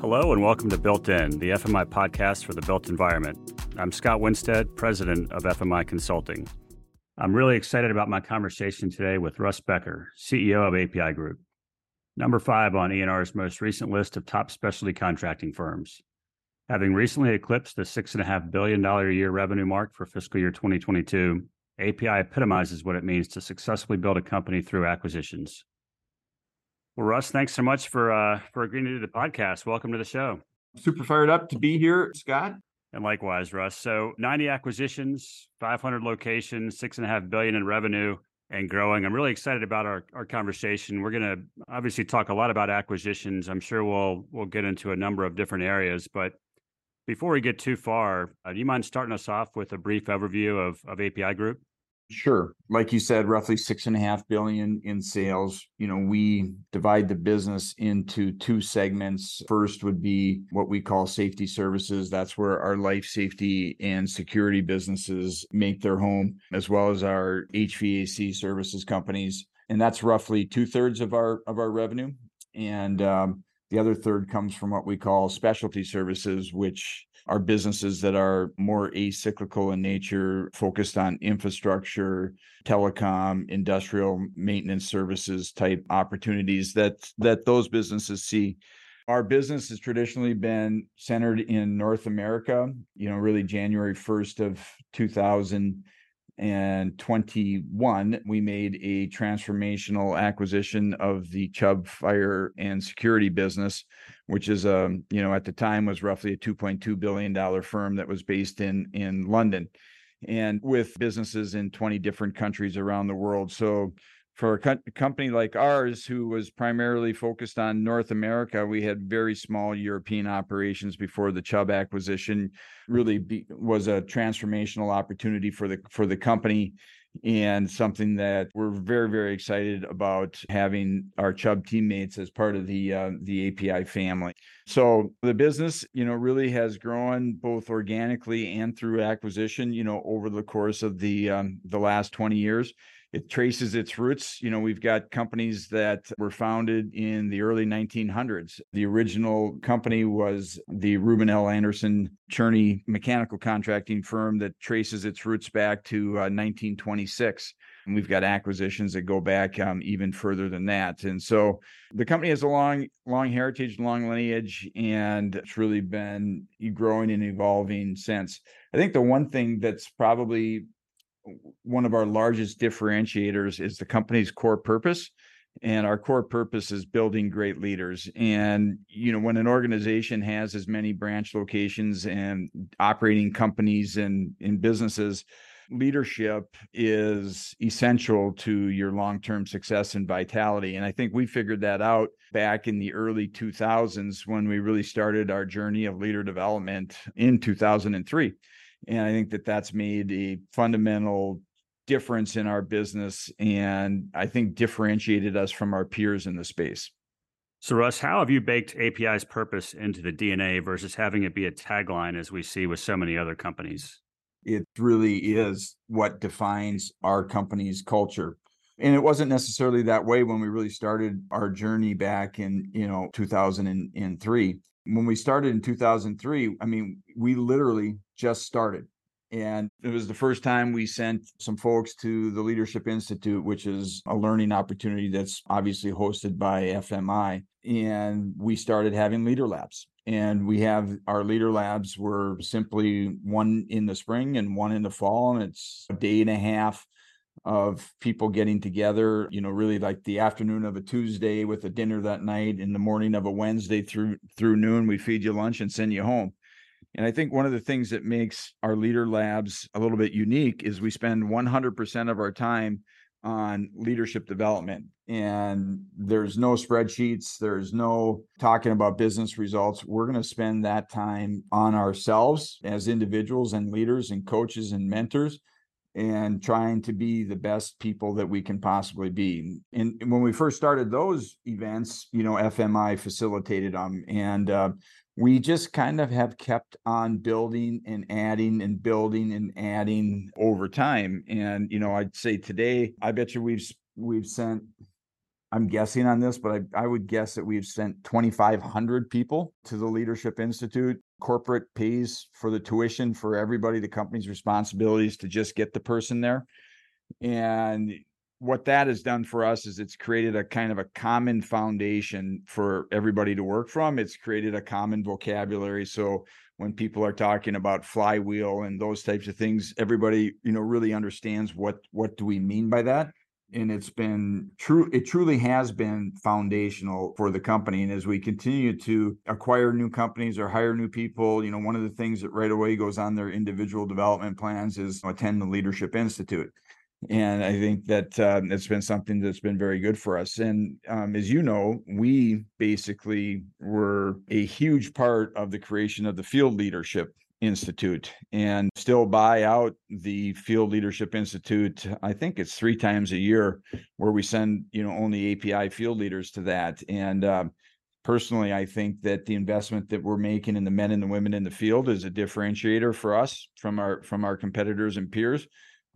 Hello and welcome to Built In, the FMI podcast for the built environment. I'm Scott Winstead, president of FMI Consulting. I'm really excited about my conversation today with Russ Becker, CEO of APi Group, number five on ENR's most recent list of top specialty contracting firms. Having recently eclipsed the $6.5 billion a year revenue mark for fiscal year 2022, APi epitomizes what it means to successfully build a company through acquisitions. Well, Russ, thanks so much for uh, for agreeing to do the podcast. Welcome to the show. Super fired up to be here, Scott. And likewise, Russ. So 90 acquisitions, 500 locations, six and a half billion in revenue and growing. I'm really excited about our, our conversation. We're going to obviously talk a lot about acquisitions. I'm sure we'll we'll get into a number of different areas, but before we get too far, uh, do you mind starting us off with a brief overview of, of APi Group? Sure. Like you said, roughly six and a half billion in sales. You know, we divide the business into two segments. First would be what we call safety services. That's where our life safety and security businesses make their home, as well as our HVAC services companies. And that's roughly two thirds of our of our revenue. And um, the other third comes from what we call specialty services, which are businesses that are more acyclical in nature, focused on infrastructure, telecom, industrial maintenance services type opportunities that that those businesses see. Our business has traditionally been centered in North America, you know, really January 1st of 2000 and 21 we made a transformational acquisition of the chubb fire and security business which is a um, you know at the time was roughly a 2.2 billion dollar firm that was based in in london. And with businesses in 20 different countries around the world. So for a co- company like ours who was primarily focused on north america we had very small european operations before the chubb acquisition really be, was a transformational opportunity for the for the company and something that we're very very excited about having our chubb teammates as part of the uh, the api family. So the business you know really has grown both organically and through acquisition you know over the course of the um, the last 20 years it traces its roots. You know, we've got companies that were founded in the early 1900s. The original company was the Reuben L. Anderson Cherne mechanical contracting firm that traces its roots back to uh, 1926. And we've got acquisitions that go back um, even further than that. And so the company has a long, long heritage, long lineage, and it's really been growing and evolving since. I think the one thing that's probably one of our largest differentiators is the company's core purpose and our core purpose is building great leaders. And you know when an organization has as many branch locations and operating companies and in businesses leadership is essential to your long-term success and vitality. And i think we figured that out back in the early 2000s when we really started our journey of leader development in 2003 and I think that that's made a fundamental difference in our business and I think differentiated us from our peers in the space. So, Russ, how have you baked APi's purpose into the DNA versus having it be a tagline as we see with so many other companies? It really is what defines our company's culture. And it wasn't necessarily that way when we really started our journey back in, you know, 2003 when we started in 2003, I mean, we literally just started. And it was the first time we sent some folks to the Leadership Institute, which is a learning opportunity that's obviously hosted by FMI. And we started having leader labs. And we have our leader labs were simply one in the spring and one in the fall. And it's a day and a half of people getting together, you know, really like the afternoon of a Tuesday with a dinner that night in the morning of a Wednesday through through noon, we feed you lunch and send you home. And I think one of the things that makes our leader labs a little bit unique is we spend 100% of our time on leadership development. And there's no spreadsheets, there's no talking about business results. We're going to spend that time on ourselves as individuals and leaders and coaches and mentors and trying to be the best people that we can possibly be. And when we first started those events, you know, FMI facilitated them. And uh, we just kind of have kept on building and adding and building and adding over time. And, you know, I'd say today, I bet you we've we've sent I'm guessing on this, but I, I would guess that we've sent 2,500 people to the Leadership Institute. Corporate pays for the tuition for everybody. The company's responsibilities to just get the person there. And what that has done for us is it's created a kind of a common foundation for everybody to work from. It's created a common vocabulary. So when people are talking about flywheel and those types of things, everybody, you know, really understands what what do we mean by that. And it's been true, it truly has been foundational for the company. And as we continue to acquire new companies or hire new people, you know, one of the things that right away goes on their individual development plans is attend the Leadership Institute and I think that it's been something that's been very good for us. And um, as you know, we basically were a huge part of the creation of the Field Leadership Institute and still buy out the Field Leadership Institute. I think it's three times a year where we send, you know, only API field leaders to that. And uh, personally, I think that the investment that we're making in the men and the women in the field is a differentiator for us from our from our competitors and peers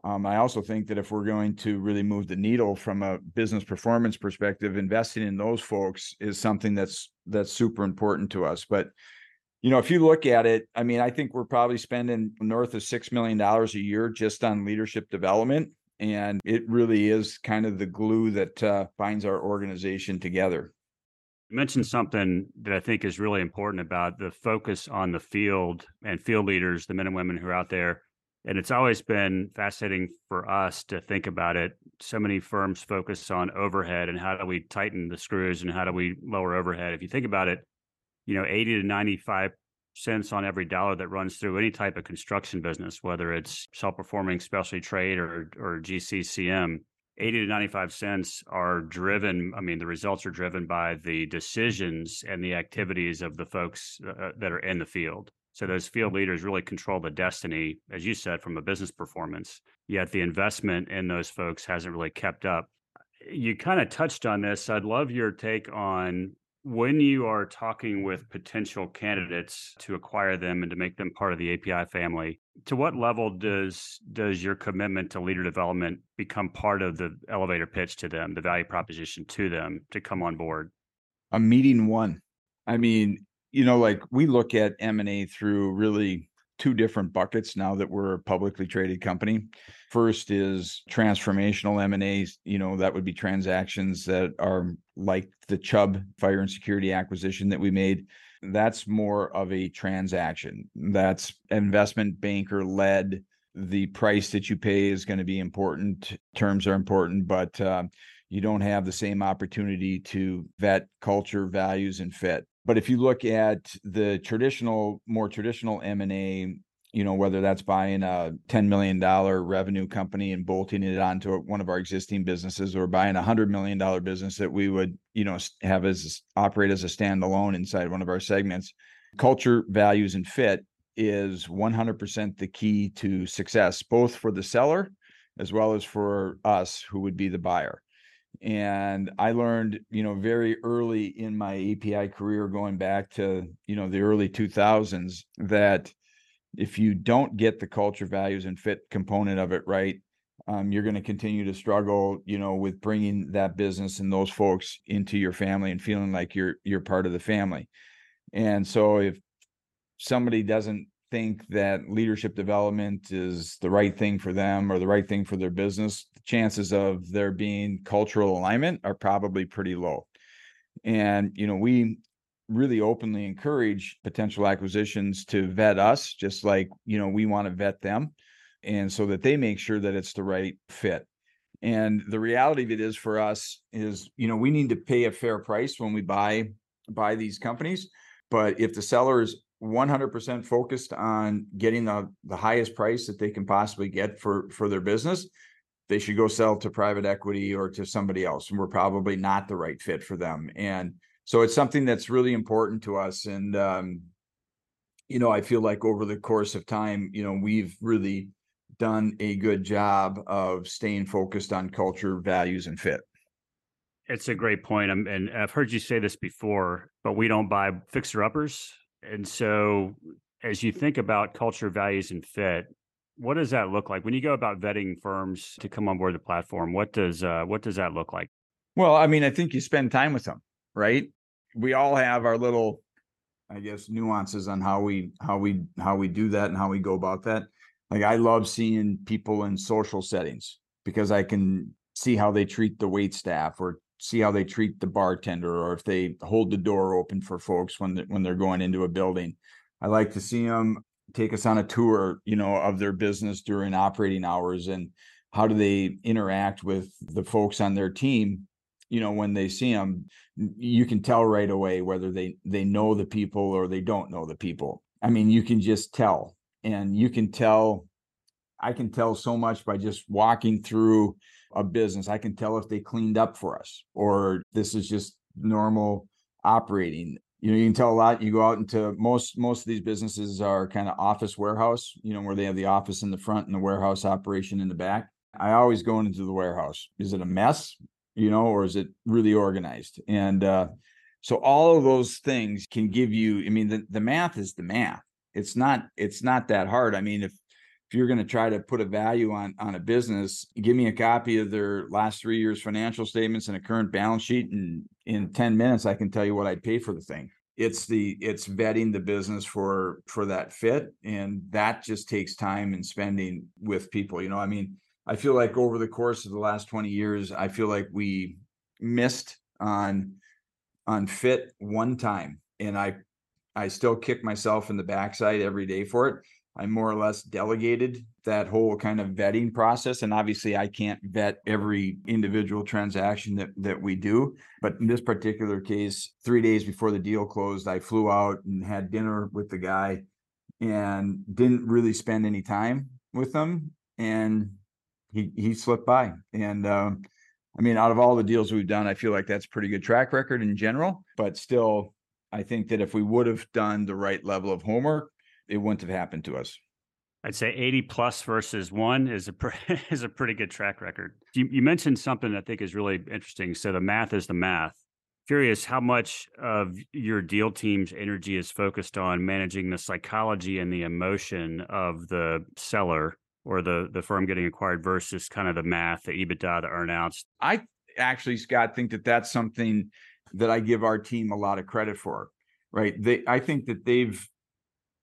um, I also think that if we're going to really move the needle from a business performance perspective, investing in those folks is something that's that's super important to us. But you know, if you look at it, I mean, I think we're probably spending north of six million dollars a year just on leadership development, and it really is kind of the glue that uh, binds our organization together. You mentioned something that I think is really important about the focus on the field and field leaders, the men and women who are out there and it's always been fascinating for us to think about it. So many firms focus on overhead and how do we tighten the screws and how do we lower overhead. If you think about it, you know, 80 to 95 cents on every dollar that runs through any type of construction business, whether it's self-performing specialty trade or or GCCM, 80 to 95 cents are driven i mean the results are driven by the decisions and the activities of the folks uh, that are in the field so those field leaders really control the destiny, as you said, from a business performance. Yet the investment in those folks hasn't really kept up. You kind of touched on this. I'd love your take on when you are talking with potential candidates to acquire them and to make them part of the API family. To what level does does your commitment to leader development become part of the elevator pitch to them, the value proposition to them to come on board? A meeting one. I mean, you know, like we look at M&A through really two different buckets now that we're a publicly traded company. First is transformational M&A, you know, that would be transactions that are like the Chubb fire and security acquisition that we made. That's more of a transaction. That's investment banker led. The price that you pay is going to be important. Terms are important, but uh, you don't have the same opportunity to vet culture, values, and fit but if you look at the traditional, more traditional M and A, you know whether that's buying a ten million dollar revenue company and bolting it onto one of our existing businesses, or buying a hundred million dollar business that we would, you know, have as operate as a standalone inside one of our segments, culture, values, and fit is 100% the key to success, both for the seller as well as for us who would be the buyer. And i learned you know very early in my api career going back to you know the early 2000s that if you don't get the culture values and fit component of it right um, you're going to continue to struggle you know with bringing that business and those folks into your family and feeling like you're you're part of the family and so if somebody doesn't think that leadership development is the right thing for them or the right thing for their business, the chances of there being cultural alignment are probably pretty low. And, you know, we really openly encourage potential acquisitions to vet us, just like, you know, we want to vet them. And so that they make sure that it's the right fit. And the reality of it is for us is, you know, we need to pay a fair price when we buy buy these companies. But if the seller is 100% focused on getting the, the highest price that they can possibly get for for their business they should go sell to private equity or to somebody else and we're probably not the right fit for them and so it's something that's really important to us and um, you know i feel like over the course of time you know we've really done a good job of staying focused on culture values and fit it's a great point and i've heard you say this before but we don't buy fixer uppers and so, as you think about culture, values, and fit, what does that look like when you go about vetting firms to come on board the platform? What does uh, what does that look like? Well, I mean, I think you spend time with them, right? We all have our little, I guess, nuances on how we how we how we do that and how we go about that. Like I love seeing people in social settings because I can see how they treat the wait staff or see how they treat the bartender or if they hold the door open for folks when they, when they're going into a building. I like to see them take us on a tour, you know, of their business during operating hours and how do they interact with the folks on their team you know when they see them you can tell right away whether they they know the people or they don't know the people. I mean you can just tell and you can tell i can tell so much by just walking through a business. I can tell if they cleaned up for us or this is just normal operating. You know you can tell a lot. You go out into most most of these businesses are kind of office warehouse you know where they have the office in the front and the warehouse operation in the back. I always go into the warehouse. Is it a mess you know, or is it really organized? And uh, so all of those things can give you, I mean, the, the math is the math. It's not, it's not that hard. I mean, if if you're going to try to put a value on on a business, give me a copy of their last three years financial statements and a current balance sheet, and in 10 minutes, I can tell you what I'd pay for the thing. It's the it's vetting the business for for that fit, and that just takes time and spending with people. You know, I mean, I feel like over the course of the last 20 years, I feel like we missed on on fit one time. And I I still kick myself in the backside every day for it. I more or less delegated that whole kind of vetting process. And obviously I can't vet every individual transaction that that we do. But in this particular case, three days before the deal closed, I flew out and had dinner with the guy and didn't really spend any time with them. And he he slipped by. And um, I mean, out of all the deals we've done, I feel like that's pretty good track record in general. But still, I think that if we would have done the right level of homework, it wouldn't have happened to us. I'd say 80 plus versus one is a is a pretty good track record. You, you mentioned something I think is really interesting. So the math is the math. Curious how much of your deal team's energy is focused on managing the psychology and the emotion of the seller or the the firm getting acquired versus kind of the math, the EBITDA, the earnouts? I actually, Scott, think that that's something that I give our team a lot of credit for. Right? They, I think that they've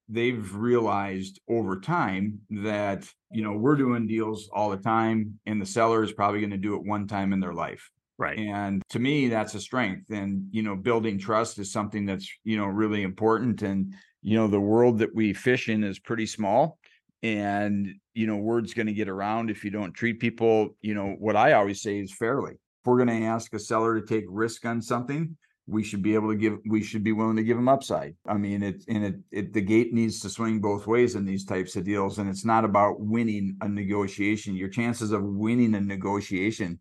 they've realized over time that you know we're doing deals all the time, and the seller is probably going to do it one time in their life. Right. And to me, that's a strength. And, you know, building trust is something that's, you know, really important. And, you know, the world that we fish in is pretty small and you know word's going to get around if you don't treat people you know what i always say is fairly. If we're going to ask a seller to take risk on something we should be able to give we should be willing to give them upside. I mean it and it, it the gate needs to swing both ways in these types of deals and it's not about winning a negotiation. Your chances of winning a negotiation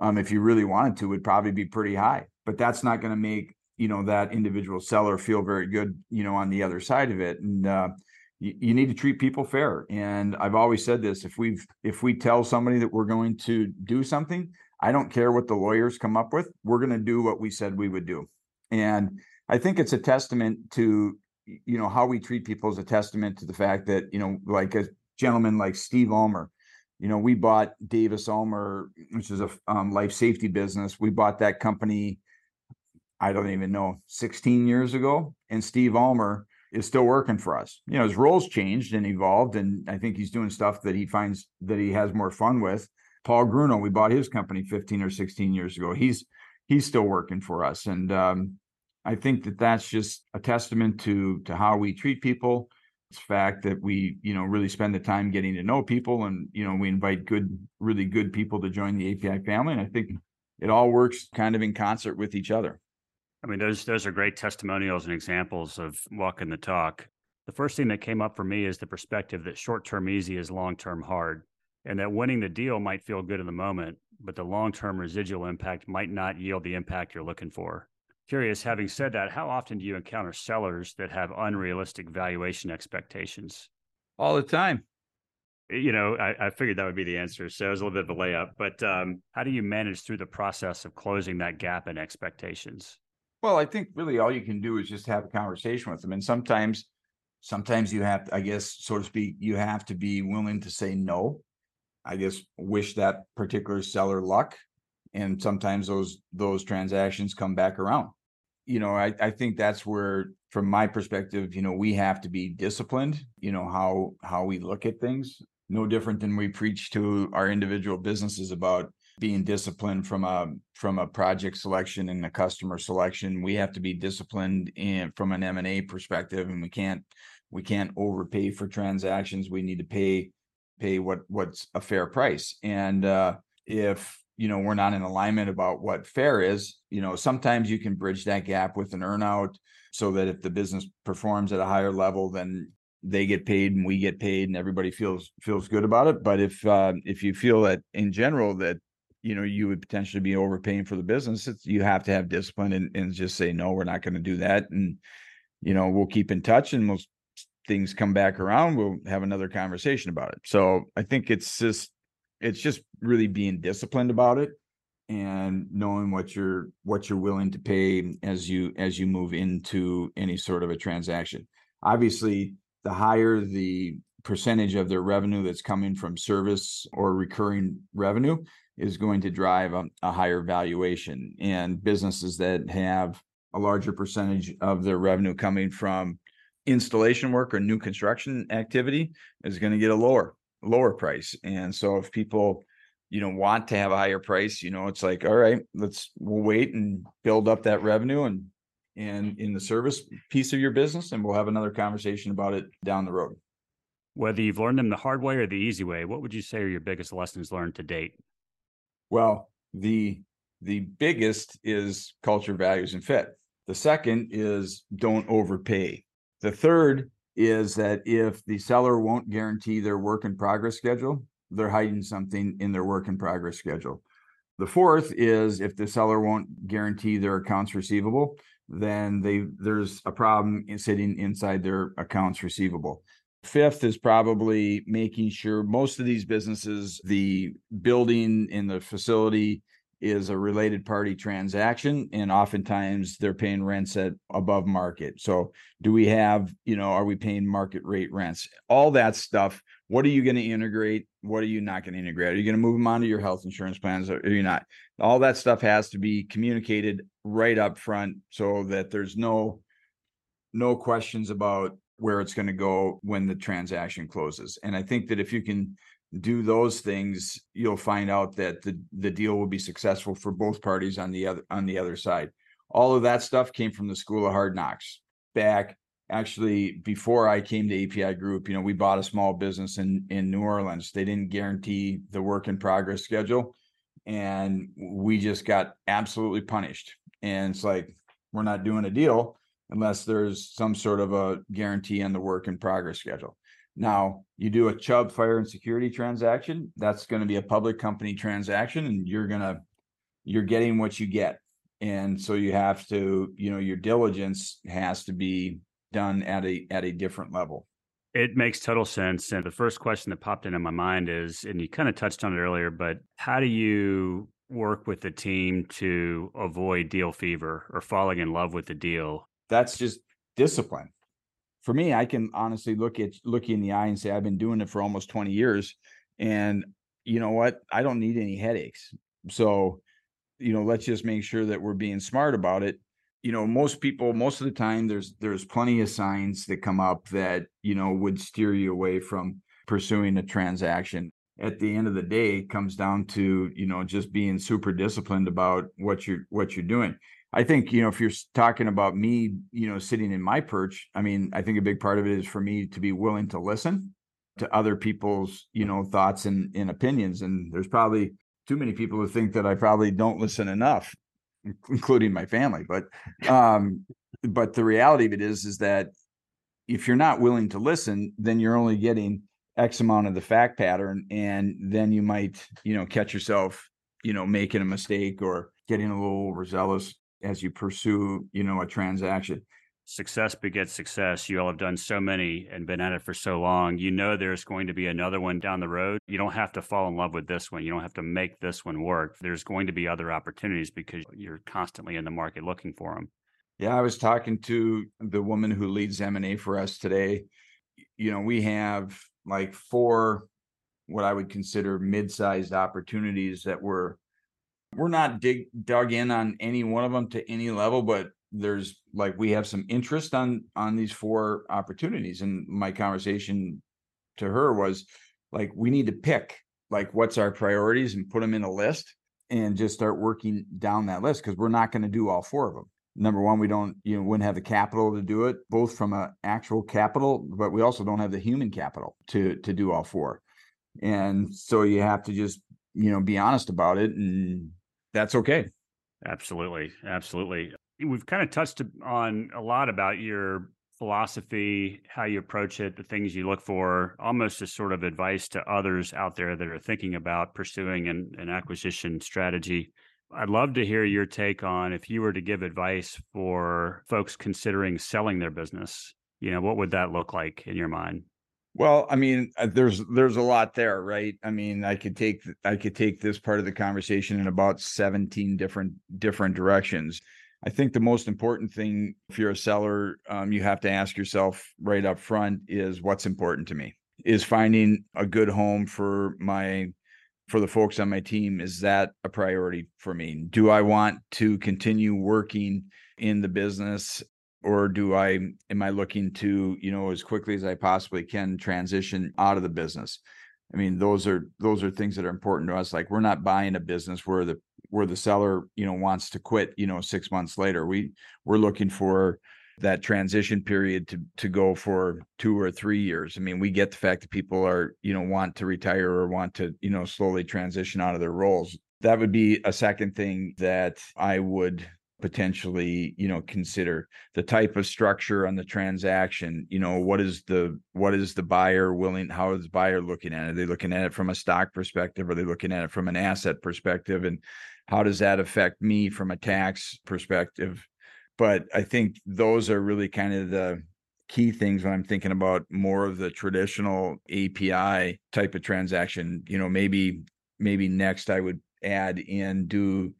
um, if you really wanted to would probably be pretty high but that's not going to make you know that individual seller feel very good you know on the other side of it and uh, you, you need to treat people fair. And I've always said this: if we've if we tell somebody that we're going to do something, I don't care what the lawyers come up with. We're going to do what we said we would do. And I think it's a testament to you know how we treat people is a testament to the fact that you know like a gentleman like Steve Ulmer. You know, we bought Davis Ulmer, which is a um, life safety business. We bought that company, I don't even know, 16 years ago. And Steve Ulmer is still working for us. You know, his roles changed and evolved, and I think he's doing stuff that he finds that he has more fun with. Paul Gruno, we bought his company 15 or 16 years ago. He's he's still working for us, and um, I think that that's just a testament to to how we treat people. It's fact that we you know really spend the time getting to know people, and you know we invite good, really good people to join the API family, and I think it all works kind of in concert with each other. I mean, those those are great testimonials and examples of walking the talk. The first thing that came up for me is the perspective that short term easy is long term hard, and that winning the deal might feel good in the moment, but the long term residual impact might not yield the impact you're looking for. Curious, having said that, how often do you encounter sellers that have unrealistic valuation expectations? All the time. You know, I, I figured that would be the answer. So it was a little bit of a layup. But um, how do you manage through the process of closing that gap in expectations? Well, I think really all you can do is just have a conversation with them. And sometimes, sometimes you have, to, I guess, so to speak, you have to be willing to say no. I guess wish that particular seller luck. and sometimes those those transactions come back around you know i i think that's where from my perspective you know we have to be disciplined you know how how we look at things no different than we preach to our individual businesses about being disciplined from a from a project selection and a customer selection. We have to be disciplined in from an m&a perspective and we can't we can't overpay for transactions. We need to pay pay what what's a fair price. And uh if you know we're not in alignment about what fair is you know sometimes you can bridge that gap with an earnout so that if the business performs at a higher level then they get paid and we get paid and everybody feels feels good about it. But if uh, if you feel that in general that you know you would potentially be overpaying for the business it's, you have to have discipline and, and just say no we're not going to do that and you know we'll keep in touch and things come back around we'll have another conversation about it. So i think it's just it's just really being disciplined about it and knowing what you're what you're willing to pay as you as you move into any sort of a transaction. Obviously the higher the percentage of their revenue that's coming from service or recurring revenue is going to drive a, a, higher valuation. And businesses that have a larger percentage of their revenue coming from installation work or new construction activity is going to get a lower lower price. And so if people you know want to have a higher price you know it's like all right let's we'll wait and build up that revenue and and in the service piece of your business and we'll have another conversation about it down the road. Whether you've learned them the hard way or the easy way what would you say are your biggest lessons learned to date well, the the biggest is culture, values, and fit. The second is don't overpay. The third is that if the seller won't guarantee their work in progress schedule, they're hiding something in their work in progress schedule. The fourth is if the seller won't guarantee their accounts receivable, then they there's a problem in sitting inside their accounts receivable. Fifth is probably making sure most of these businesses, the building and the facility is a related party transaction and oftentimes they're paying rents at above market. So do we have you know are we paying market rate rents? All that stuff what are you going to integrate? What are you not going to integrate? Are you going to move them onto your health insurance plans or are you not? All that stuff has to be communicated right up front so that there's no no questions about where it's going to go when the transaction closes. And I think that if you can do those things, you'll find out that the the deal will be successful for both parties on the other on the other side. All of that stuff came from the School of Hard Knocks back actually before I came to API Group. You know, we bought a small business in in New Orleans. They didn't guarantee the work in progress schedule, and we just got absolutely punished. And it's like we're not doing a deal unless there's some sort of a guarantee on the work in progress schedule. Now, you do a Chubb fire and security transaction, that's going to be a public company transaction and you're going to you're getting what you get. And so you have to, you know, your diligence has to be done at a at a different level. It makes total sense. And the first question that popped into my mind is, and you kind of touched on it earlier, but how do you work with the team to avoid deal fever or falling in love with the deal that's just discipline. For me, I can honestly look at look you in the eye and say I've been doing it for almost 20 years and you know what? I don't need any headaches. So, you know, let's just make sure that we're being smart about it. You know, most people most of the time there's there's plenty of signs that come up that, you know, would steer you away from pursuing a transaction at the end of the day comes down to you know just being super disciplined about what you're what you're doing I think, you know, if you're talking about me, you know, sitting in my perch, I mean, I think a big part of it is for me to be willing to listen to other people's, you know, thoughts and, and opinions. And there's probably too many people who think that I probably don't listen enough, including my family. But um, but the reality of it is, is that if you're not willing to listen, then you're only getting X amount of the fact pattern. And then you might, you know, catch yourself, you know, making a mistake or getting a little overzealous as you pursue, you know, a transaction. Success begets success. You all have done so many and been at it for so long. You know there's going to be another one down the road. You don't have to fall in love with this one. You don't have to make this one work. There's going to be other opportunities because you're constantly in the market looking for them. Yeah, I was talking to the woman who leads M&A for us today. You know, we have like four what I would consider mid-sized opportunities that we're we're not dig dug in on any one of them to any level, but there's like we have some interest on on these four opportunities. And my conversation to her was like we need to pick like what's our priorities and put them in a list and just start working down that list because we're not going to do all four of them number one we don't you know wouldn't have the capital to do it both from a actual capital but we also don't have the human capital to to do all four and so you have to just you know be honest about it and that's okay absolutely absolutely we've kind of touched on a lot about your philosophy, how you approach it, the things you look for, almost as sort of advice to others out there that are thinking about pursuing an, an acquisition strategy. I'd love to hear your take on if you were to give advice for folks considering selling their business, you know, what would that look like in your mind? Well, I mean, uh, there's there's a lot there, right? I mean, I could take I could take this part of the conversation in about 17 different different directions. I think the most important thing, if you're a seller, um, you have to ask yourself right up front is what's important to me? Is finding a good home for my for the folks on my team is that a priority for me do i want to continue working in the business or do i am i looking to you know as quickly as i possibly can transition out of the business? I mean those are those are things that are important to us like we're not buying a business where the where the seller you know wants to quit you know 6 months later. We we're looking for that transition period to to go for 2 or 3 years. I mean we get the fact that people are you know want to retire or want to you know slowly transition out of their roles. That would be a second thing that i would potentially you know consider the type of structure on the transaction you know what is the what is the buyer willing how is the buyer looking at it? Are they looking at it from a stock perspective? Are they looking at it from an asset perspective? And how does that affect me from a tax perspective? But i think those are really kind of the key things when i'm thinking about more of the traditional api type of transaction. You know maybe maybe next i would add in do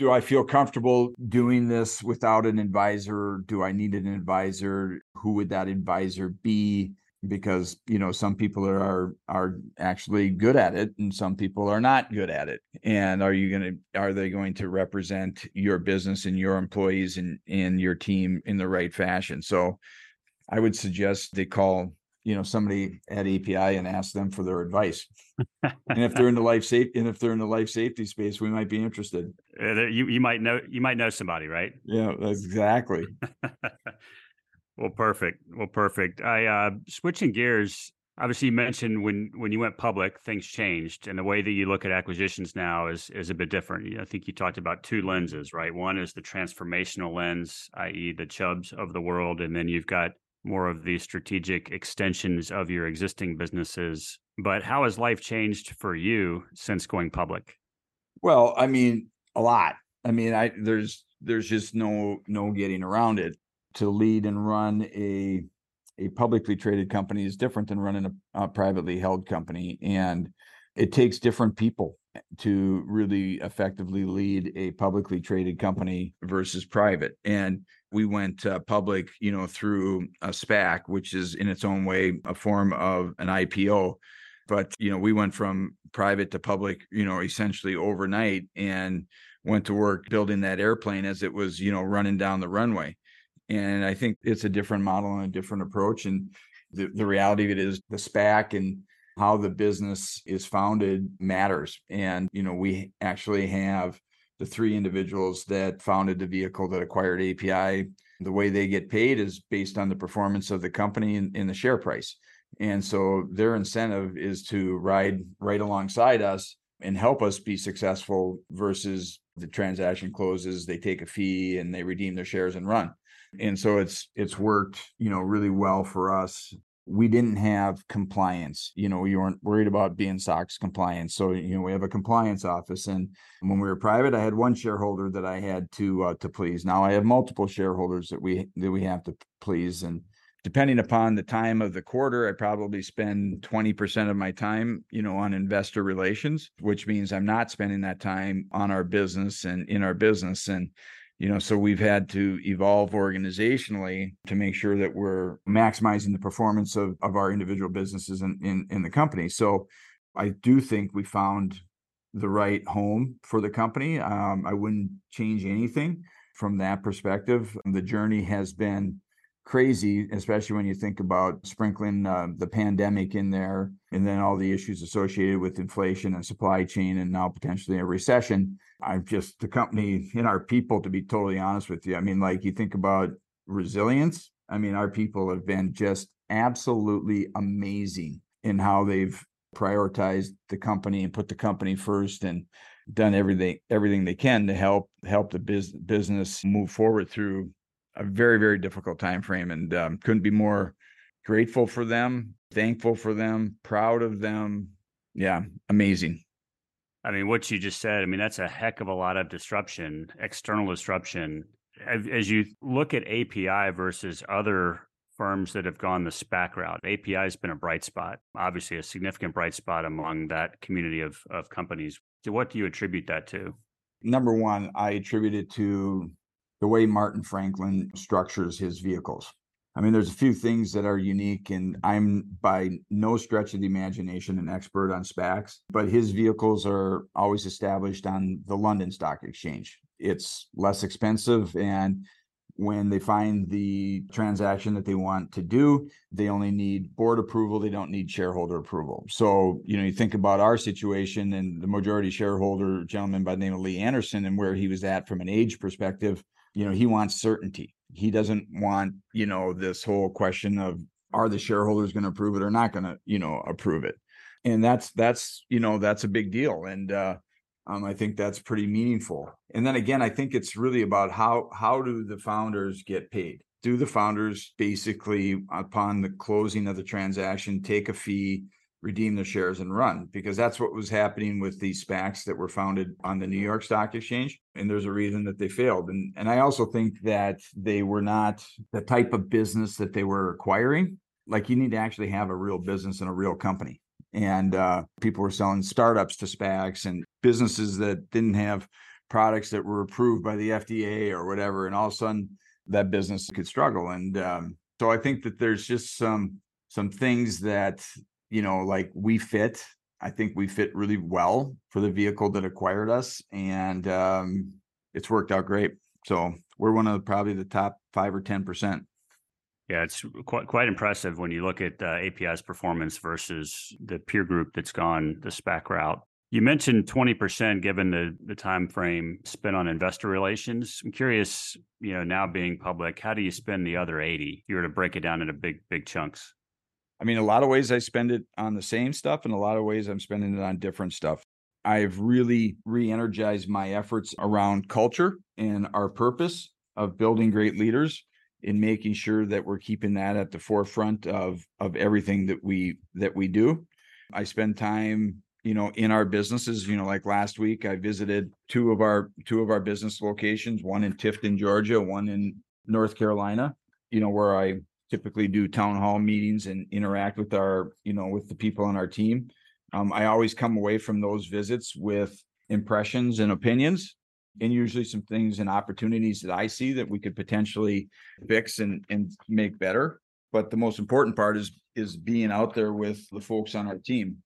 do I feel comfortable doing this without an advisor? Do I need an advisor? Who would that advisor be? Because you know some people are are actually good at it, and some people are not good at it. And are you going to are they going to represent your business and your employees and and your team in the right fashion? So, I would suggest they call you know somebody at API and ask them for their advice. and if they're in the life safety and if they're in the life safety space, we might be interested. Uh, you you might know you might know somebody, right? Yeah, exactly. well, perfect. Well, perfect. I uh switching gears. Obviously, you mentioned when when you went public, things changed, and the way that you look at acquisitions now is is a bit different. I think you talked about two lenses, right? One is the transformational lens, i.e., the Chubbs of the world, and then you've got more of the strategic extensions of your existing businesses. But how has life changed for you since going public? Well, I mean, a lot. I mean, I there's there's just no no getting around it. To lead and run a a publicly traded company is different than running a, a privately held company, and it takes different people to really effectively lead a publicly traded company versus private. And we went uh, public, you know, through a SPAC, which is in its own way a form of an IPO. But, you know, we went from private to public, you know, essentially overnight and went to work building that airplane as it was, you know, running down the runway. And I think it's a different model and a different approach. And the, the reality of it is the SPAC and how the business is founded matters. And, you know, we actually have the three individuals that founded the vehicle that acquired API. The way they get paid is based on the performance of the company and, in the share price. And so their incentive is to ride right alongside us and help us be successful versus the transaction closes, they take a fee and they redeem their shares and run. And so it's it's worked, you know, really well for us we didn't have compliance. You know, we weren't worried about being SOX compliant. So, you know, we have a compliance office. And when we were private, I had one shareholder that I had to uh, to please. Now I have multiple shareholders that we that we have to please. And depending upon the time of the quarter, I probably spend 20% of my time, you know, on investor relations, which means I'm not spending that time on our business and in our business. And you know so we've had to evolve organizationally to make sure that we're maximizing the performance of, of our individual businesses in, in, in the company so i do think we found the right home for the company. Um, I wouldn't change anything from that perspective. The journey has been crazy, especially when you think about sprinkling uh, the pandemic in there and then all the issues associated with inflation and supply chain and now potentially a recession. I'm just the company and our people, to be totally honest with you. I mean, like you think about resilience. I mean, our people have been just absolutely amazing in how they've prioritized the company and put the company first and done everything everything they can to help help the biz, business move forward through a very very difficult time frame and um, couldn't be more grateful for them thankful for them proud of them yeah amazing i mean what you just said i mean that's a heck of a lot of disruption external disruption as you look at api versus other firms that have gone the SPAC route. API has been a bright spot, obviously a significant bright spot among that community of, of companies. So what do you attribute that to? Number one, I attribute it to the way Martin Franklin structures his vehicles. I mean, there's a few things that are unique, and I'm by no stretch of the imagination an expert on SPACs, but his vehicles are always established on the London Stock Exchange. It's less expensive and when they find the transaction that they want to do they only need board approval they don't need shareholder approval so you know you think about our situation and the majority shareholder gentleman by the name of lee anderson and where he was at from an age perspective you know he wants certainty he doesn't want you know this whole question of are the shareholders going to approve it or not going to you know approve it and that's that's you know that's a big deal and uh um, I think that's pretty meaningful. And then again, I think it's really about how how do the founders get paid? Do the founders basically, upon the closing of the transaction, take a fee, redeem their shares, and run? Because that's what was happening with these SPACs that were founded on the New York Stock Exchange, and there's a reason that they failed. And and I also think that they were not the type of business that they were acquiring. Like you need to actually have a real business and a real company and uh, people were selling startups to SPACs and businesses that didn't have products that were approved by the FDA or whatever, and all of a sudden that business could struggle. And um, so I think that there's just some some things that you know, like we fit. I think we fit really well for the vehicle that acquired us, and um, it's worked out great. So we're one of the, probably the top five or ten percent yeah, it's quite quite impressive when you look at uh, API's performance versus the peer group that's gone the SPAC route. You mentioned 20% given the the time frame spent on investor relations. I'm curious, you know, now being public, how do you spend the other 80? You were to break it down into big big chunks. I mean, a lot of ways I spend it on the same stuff, and a lot of ways I'm spending it on different stuff. I've really re-energized my efforts around culture and our purpose of building great leaders in making sure that we're keeping that at the forefront of of everything that we that we do. I spend time, you know, in our businesses. You know, like last week, I visited two of our two of our business locations, one in Tifton, Georgia, one in North Carolina. You know, where I typically do town hall meetings and interact with our, you know, with the people on our team. Um, I always come away from those visits with impressions and opinions and usually some things and opportunities that I see that we could potentially fix and and make better. But the most important part is is being out there with the folks on our team.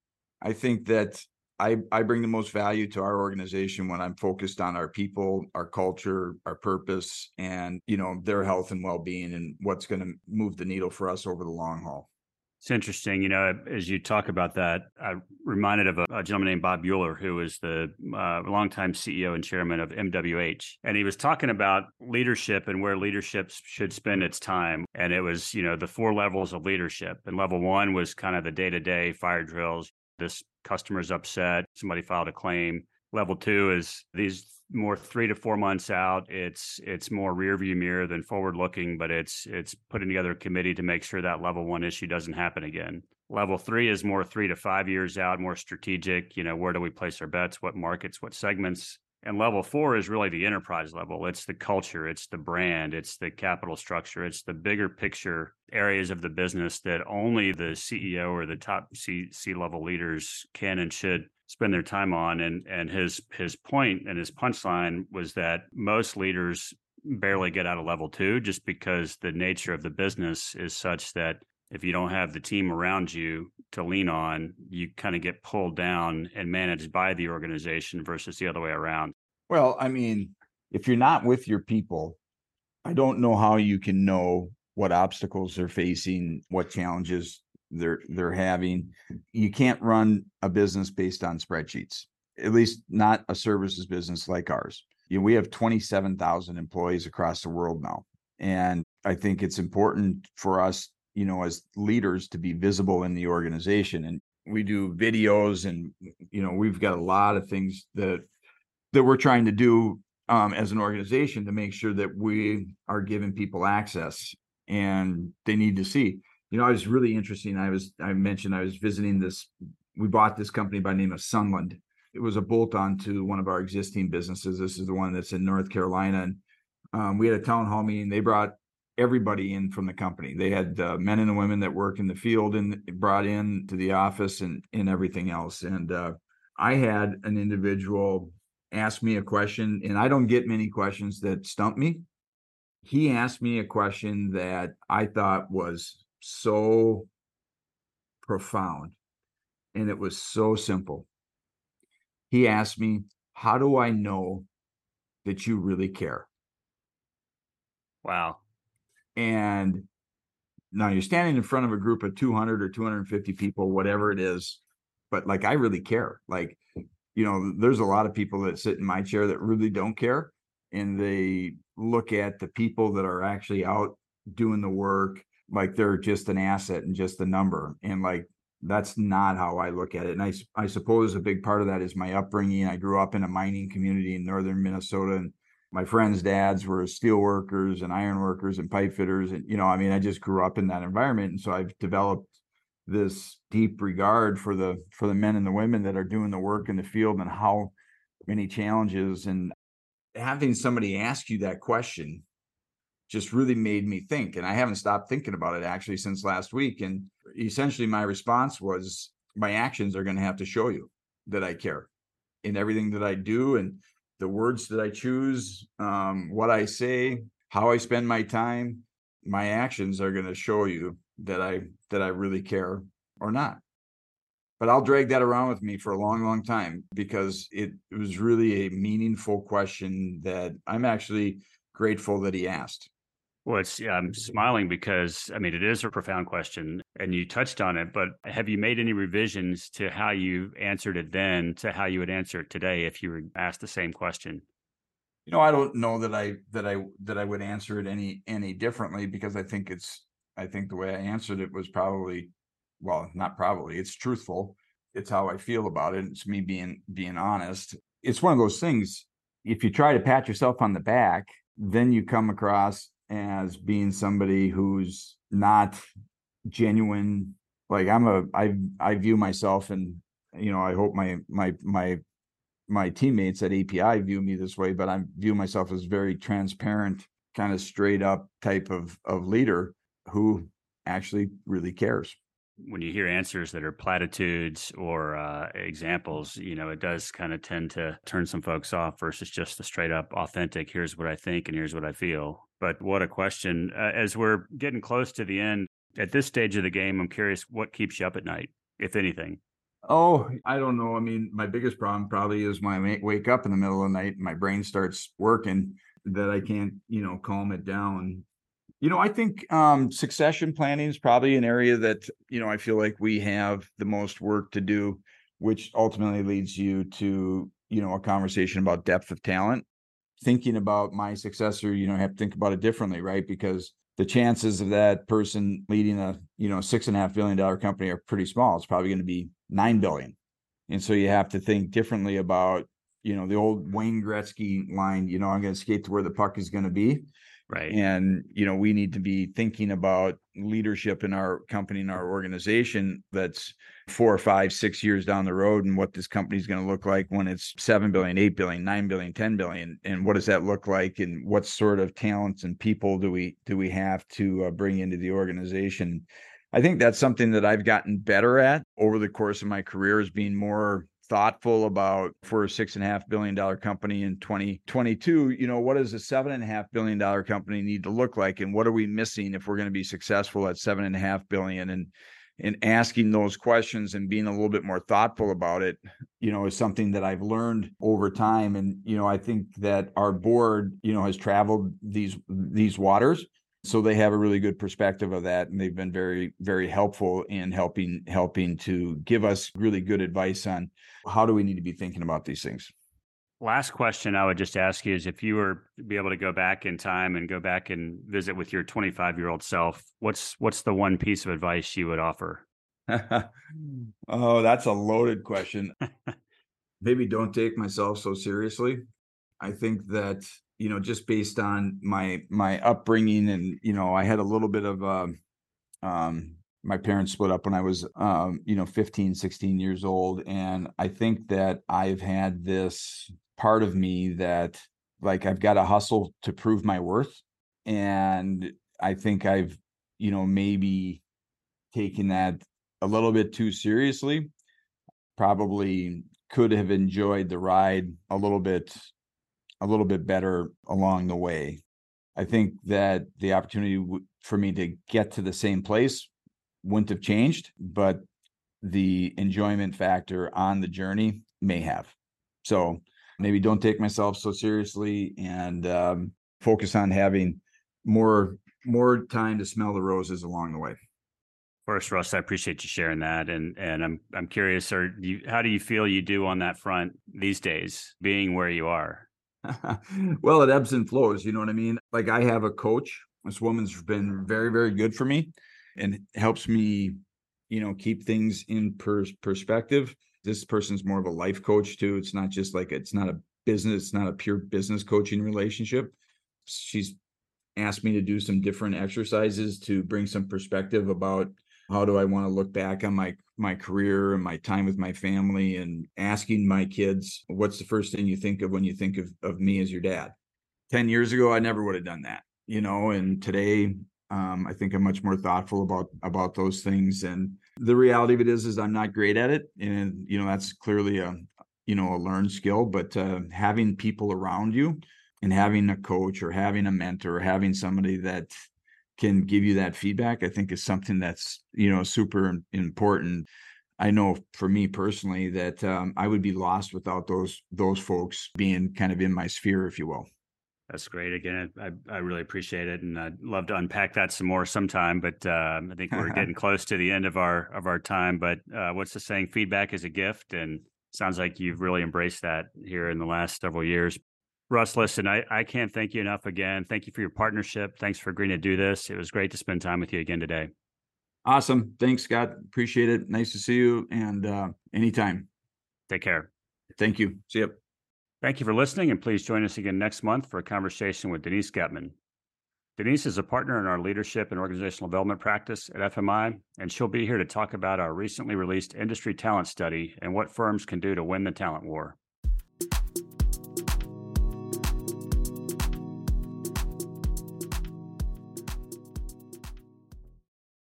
I think that I I bring the most value to our organization when I'm focused on our people, our culture, our purpose, and you know their health and well being, and what's going to move the needle for us over the long haul. It's interesting, you know, as you talk about that, I reminded of a, a gentleman named Bob Uhler, who was the uh, longtime CEO and chairman of MWH, and he was talking about leadership and where leadership should spend its time. And it was, you know, the four levels of leadership. And level one was kind of the day to day fire drills. This customer's upset, somebody filed a claim. Level two is these more three to four months out. It's it's more rear view mirror than forward looking, but it's it's putting together a committee to make sure that level one issue doesn't happen again. Level three is more three to five years out, more strategic. You know, where do we place our bets? What markets? What segments? And level four is really the enterprise level. It's the culture, it's the brand, it's the capital structure, it's the bigger picture areas of the business that only the CEO or the top C C level leaders can and should spend their time on. And and his his point and his punchline was that most leaders barely get out of level two just because the nature of the business is such that if you don't have the team around you to lean on, you kind of get pulled down and managed by the organization versus the other way around. Well, I mean, if you're not with your people, I don't know how you can know what obstacles they're facing, what challenges they're they're having. You can't run a business based on spreadsheets. At least not a services business like ours. You know, we have 27,000 employees across the world now. And I think it's important for us, you know, as leaders to be visible in the organization. And we do videos and you know, we've got a lot of things that that we're trying to do um, as an organization to make sure that we are giving people access and they need to see. You know, I was really interesting. I was I mentioned I was visiting this. We bought this company by name of Sunland. It was a bolt on to one of our existing businesses. This is the one that's in North Carolina, and um, we had a town hall meeting. They brought everybody in from the company. They had uh, men and the women that work in the field and brought in to the office and and everything else. And uh, I had an individual ask me a question, and I don't get many questions that stump me. He asked me a question that I thought was so profound, and it was so simple. He asked me, How do I know that you really care? Wow. And now you're standing in front of a group of 200 or 250 people, whatever it is, but like I really care. Like you know, there's a lot of people that sit in my chair that really don't care and they look at the people that are actually out doing the work like they're just an asset and just a number. And like that's not how I look at it. And I, I suppose a big part of that is my upbringing. I grew up in a mining community in northern Minnesota, and my friends' dads were steel workers and iron workers and pipe fitters. And, you know, I mean, I just grew up in that environment. And so I've developed this deep regard for the for the men and the women that are doing the work in the field and how many challenges and having somebody ask you that question just really made me think and i haven't stopped thinking about it actually since last week and essentially my response was my actions are going to have to show you that i care in everything that i do and the words that i choose um, what i say how i spend my time my actions are going to show you that I that I really care or not. But I'll drag that around with me for a long, long time because it, it was really a meaningful question that I'm actually grateful that he asked. Well, it's yeah, I'm smiling because I mean it is a profound question, and you touched on it. But have you made any revisions to how you answered it then to how you would answer it today if you were asked the same question? You know, I don't know that I that I that I would answer it any any differently because I think it's I think the way I answered it was probably, well, not probably, it's truthful. It's how I feel about it. It's me being being honest. It's one of those things. If you try to pat yourself on the back, then you come across as being somebody who's not genuine. Like I'm a I I view myself and you know, I hope my my my my teammates at APi view me this way, but I view myself as very transparent, kind of straight up type of of leader who actually really cares when you hear answers that are platitudes or uh, examples, you know, it does kind of tend to turn some folks off versus just the straight up authentic, here's what I think and here's what I feel. But what a question. Uh, as we're getting close to the end, at this stage of the game, I'm curious what keeps you up at night, if anything? Oh, I don't know. I mean, my biggest problem probably is when I wake up in the middle of the night and my brain starts working that I can't, you know, calm it down you know, I think um, succession planning is probably an area that, you know, I feel like we have the most work to do, which ultimately leads you to, you know, a conversation about depth of talent. Thinking about my successor, you know, I have to think about it differently, right? Because the chances of that person leading a, you know, six and a half billion dollar company are pretty small. It's probably going to be nine billion. And so you have to think differently about, you know, the old Wayne Gretzky line, you know, I'm going to skate to where the puck is going to be Right. And, you know, we need to be thinking about leadership in our company and our organization that's four or five, six years down the road and what this company is going to look like when it's 7 billion, 8 billion, 9 billion, 10 billion. And what does that look like? And what sort of talents and people do we do we have to uh, bring into the organization? I think that's something that I've gotten better at over the course of my career is being more thoughtful about for a six and a half billion dollar company in 2022, you know, what does a seven and a half billion dollar company need to look like? And what are we missing if we're going to be successful at seven and a half billion? And and asking those questions and being a little bit more thoughtful about it, you know, is something that I've learned over time. And, you know, I think that our board, you know, has traveled these these waters so they have a really good perspective of that and they've been very very helpful in helping helping to give us really good advice on how do we need to be thinking about these things. Last question i would just ask you is if you were to be able to go back in time and go back and visit with your 25 year old self what's what's the one piece of advice you would offer? Oh that's a loaded question. Maybe don't take myself so seriously. I think that you know, just based on my my upbringing and you know, I had a little bit of um, um my parents split up when I was um, you know, 15, 16 years old and I think that I've had this part of me that like I've got to hustle to prove my worth and I think I've you know, maybe taken that a little bit too seriously. Probably could have enjoyed the ride a little bit a little bit better along the way. I think that the opportunity for me to get to the same place wouldn't have changed, but the enjoyment factor on the journey may have. So maybe don't take myself so seriously and um, focus on having more more time to smell the roses along the way. First, Russ, I appreciate you sharing that, and and I'm I'm curious, or how do you feel you do on that front these days, being where you are? well, it ebbs and flows. You know what I mean? Like I have a coach. This woman's been very, very good for me and helps me, you know, keep things in per- perspective. This person's more of a life coach too. It's not just like it's not a business, it's not a pure business coaching relationship. She's asked me to do some different exercises to bring some perspective about how do I want to look back on my my career and my time with my family and asking my kids what's the first thing you think of when you think of, of me as your dad? 10 years ago i never would have done that you know and today um, i think i'm much more thoughtful about about those things and the reality of it is is i'm not great at it and you know that's clearly a you know a learned skill but uh, having people around you and having a coach or having a mentor or having somebody that can give you that feedback i think is something that's you know super important i know for me personally that um, i would be lost without those those folks being kind of in my sphere if you will that's great. Again, I, I really appreciate it, and I'd love to unpack that some more sometime. But uh, I think we're getting close to the end of our of our time. But uh, what's the saying? Feedback is a gift, and sounds like you've really embraced that here in the last several years. Russ, listen, I, I can't thank you enough again. Thank you for your partnership. Thanks for agreeing to do this. It was great to spend time with you again today. Awesome. Thanks, Scott. Appreciate it. Nice to see you. And uh, anytime. Take care. Thank you. See you. Thank you for listening. And please join us again next month for a conversation with Denise Getman. Denise is a partner in our leadership and organizational development practice at FMI, and she'll be here to talk about our recently released industry talent study and what firms can do to win the talent war.